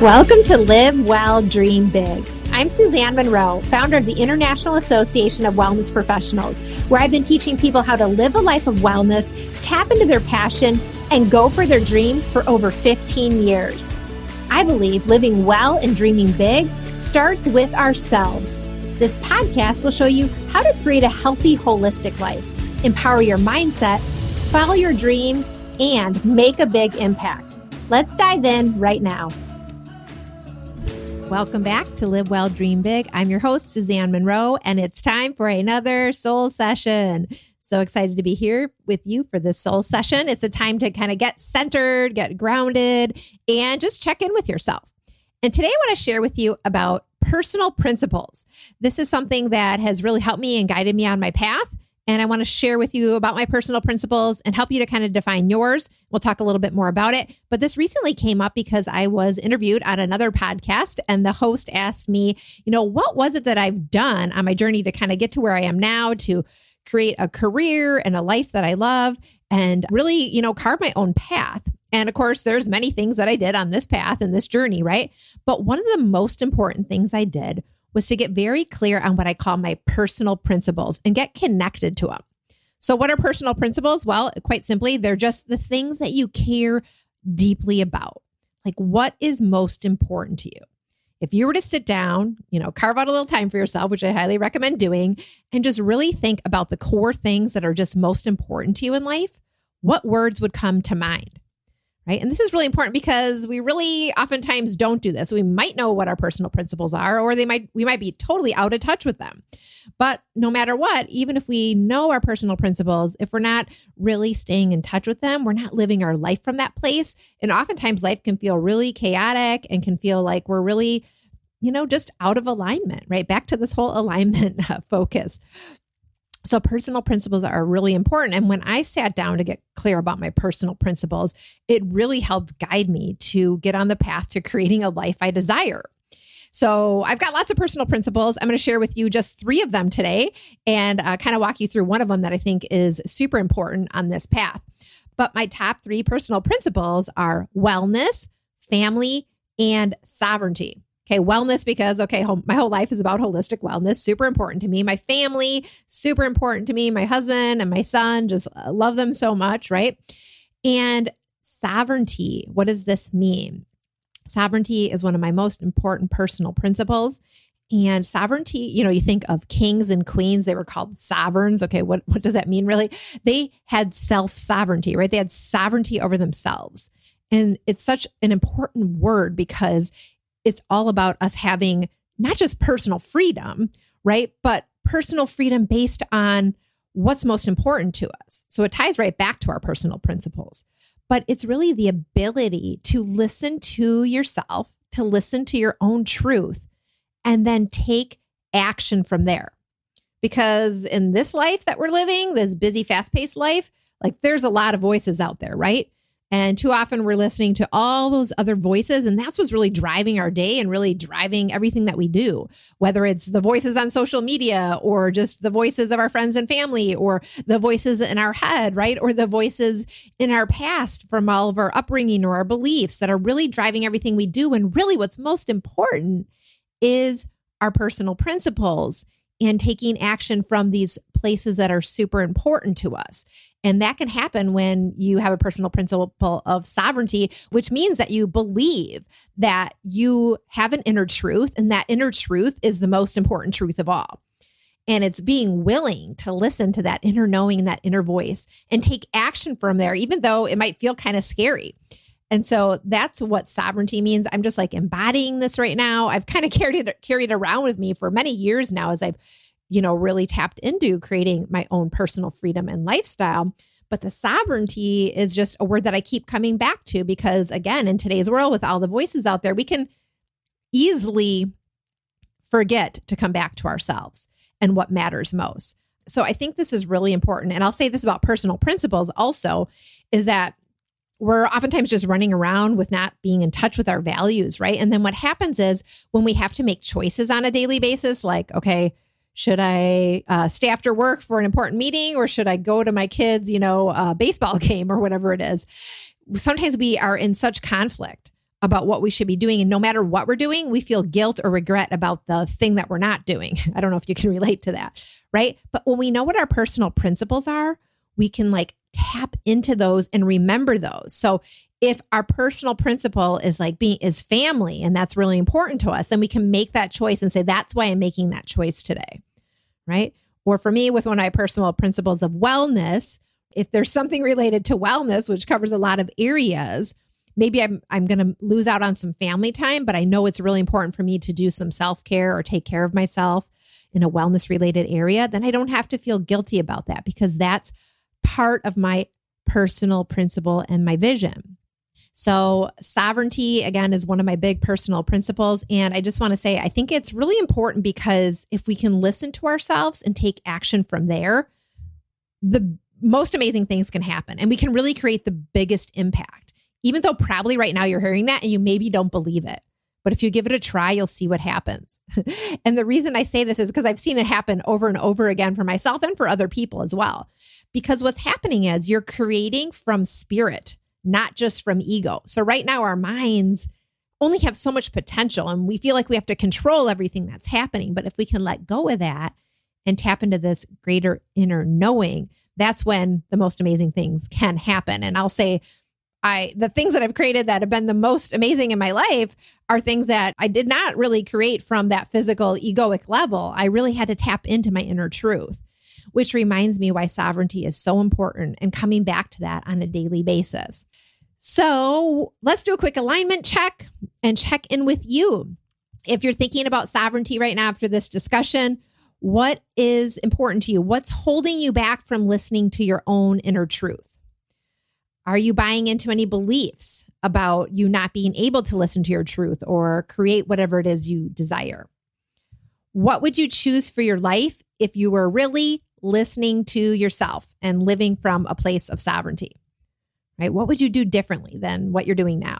Welcome to Live Well, Dream Big. I'm Suzanne Monroe, founder of the International Association of Wellness Professionals, where I've been teaching people how to live a life of wellness, tap into their passion, and go for their dreams for over 15 years. I believe living well and dreaming big starts with ourselves. This podcast will show you how to create a healthy, holistic life, empower your mindset, follow your dreams, and make a big impact. Let's dive in right now. Welcome back to Live Well, Dream Big. I'm your host, Suzanne Monroe, and it's time for another soul session. So excited to be here with you for this soul session. It's a time to kind of get centered, get grounded, and just check in with yourself. And today I want to share with you about personal principles. This is something that has really helped me and guided me on my path. And I want to share with you about my personal principles and help you to kind of define yours. We'll talk a little bit more about it. But this recently came up because I was interviewed on another podcast, and the host asked me, you know, what was it that I've done on my journey to kind of get to where I am now to create a career and a life that I love and really, you know, carve my own path. And of course, there's many things that I did on this path and this journey, right? But one of the most important things I did was to get very clear on what I call my personal principles and get connected to them. So, what are personal principles? Well, quite simply, they're just the things that you care deeply about. Like, what is most important to you? If you were to sit down, you know, carve out a little time for yourself, which I highly recommend doing, and just really think about the core things that are just most important to you in life, what words would come to mind? Right? And this is really important because we really oftentimes don't do this. We might know what our personal principles are or they might we might be totally out of touch with them. But no matter what, even if we know our personal principles, if we're not really staying in touch with them, we're not living our life from that place. And oftentimes life can feel really chaotic and can feel like we're really you know, just out of alignment, right? Back to this whole alignment uh, focus. So, personal principles are really important. And when I sat down to get clear about my personal principles, it really helped guide me to get on the path to creating a life I desire. So, I've got lots of personal principles. I'm going to share with you just three of them today and uh, kind of walk you through one of them that I think is super important on this path. But my top three personal principles are wellness, family, and sovereignty. Okay, wellness because okay, my whole life is about holistic wellness, super important to me. My family, super important to me. My husband and my son, just uh, love them so much, right? And sovereignty, what does this mean? Sovereignty is one of my most important personal principles. And sovereignty, you know, you think of kings and queens, they were called sovereigns. Okay, what, what does that mean really? They had self sovereignty, right? They had sovereignty over themselves. And it's such an important word because it's all about us having not just personal freedom, right? But personal freedom based on what's most important to us. So it ties right back to our personal principles. But it's really the ability to listen to yourself, to listen to your own truth, and then take action from there. Because in this life that we're living, this busy, fast paced life, like there's a lot of voices out there, right? And too often we're listening to all those other voices. And that's what's really driving our day and really driving everything that we do, whether it's the voices on social media or just the voices of our friends and family or the voices in our head, right? Or the voices in our past from all of our upbringing or our beliefs that are really driving everything we do. And really, what's most important is our personal principles and taking action from these places that are super important to us. And that can happen when you have a personal principle of sovereignty, which means that you believe that you have an inner truth, and that inner truth is the most important truth of all. And it's being willing to listen to that inner knowing that inner voice and take action from there, even though it might feel kind of scary. And so that's what sovereignty means. I'm just like embodying this right now. I've kind of carried it carried around with me for many years now as I've, you know, really tapped into creating my own personal freedom and lifestyle. But the sovereignty is just a word that I keep coming back to because again, in today's world with all the voices out there, we can easily forget to come back to ourselves and what matters most. So I think this is really important. And I'll say this about personal principles also is that we're oftentimes just running around with not being in touch with our values, right? And then what happens is when we have to make choices on a daily basis, like, okay, should I uh, stay after work for an important meeting or should I go to my kids, you know, uh, baseball game or whatever it is? Sometimes we are in such conflict about what we should be doing. And no matter what we're doing, we feel guilt or regret about the thing that we're not doing. I don't know if you can relate to that, right? But when we know what our personal principles are, we can like tap into those and remember those. So if our personal principle is like being is family and that's really important to us, then we can make that choice and say, that's why I'm making that choice today. Right. Or for me, with one of my personal principles of wellness, if there's something related to wellness, which covers a lot of areas, maybe I'm I'm going to lose out on some family time, but I know it's really important for me to do some self-care or take care of myself in a wellness related area, then I don't have to feel guilty about that because that's part of my personal principle and my vision. So, sovereignty, again, is one of my big personal principles. And I just want to say, I think it's really important because if we can listen to ourselves and take action from there, the most amazing things can happen and we can really create the biggest impact. Even though probably right now you're hearing that and you maybe don't believe it. But if you give it a try, you'll see what happens. and the reason I say this is because I've seen it happen over and over again for myself and for other people as well. Because what's happening is you're creating from spirit, not just from ego. So right now, our minds only have so much potential and we feel like we have to control everything that's happening. But if we can let go of that and tap into this greater inner knowing, that's when the most amazing things can happen. And I'll say, I the things that I've created that have been the most amazing in my life are things that I did not really create from that physical egoic level. I really had to tap into my inner truth, which reminds me why sovereignty is so important and coming back to that on a daily basis. So, let's do a quick alignment check and check in with you. If you're thinking about sovereignty right now after this discussion, what is important to you? What's holding you back from listening to your own inner truth? Are you buying into any beliefs about you not being able to listen to your truth or create whatever it is you desire? What would you choose for your life if you were really listening to yourself and living from a place of sovereignty? Right? What would you do differently than what you're doing now?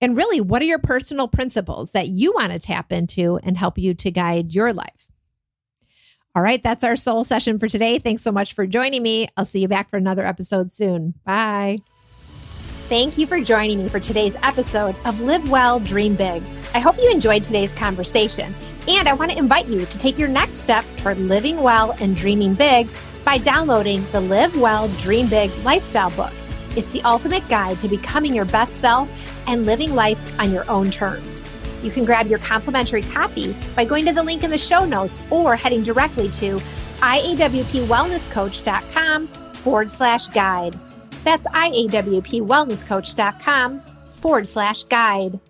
And really, what are your personal principles that you want to tap into and help you to guide your life? All right, that's our soul session for today. Thanks so much for joining me. I'll see you back for another episode soon. Bye. Thank you for joining me for today's episode of Live Well, Dream Big. I hope you enjoyed today's conversation, and I want to invite you to take your next step toward living well and dreaming big by downloading the Live Well, Dream Big lifestyle book. It's the ultimate guide to becoming your best self and living life on your own terms. You can grab your complimentary copy by going to the link in the show notes or heading directly to iawpwellnesscoach.com forward slash guide. That's iawpwellnesscoach.com forward slash guide.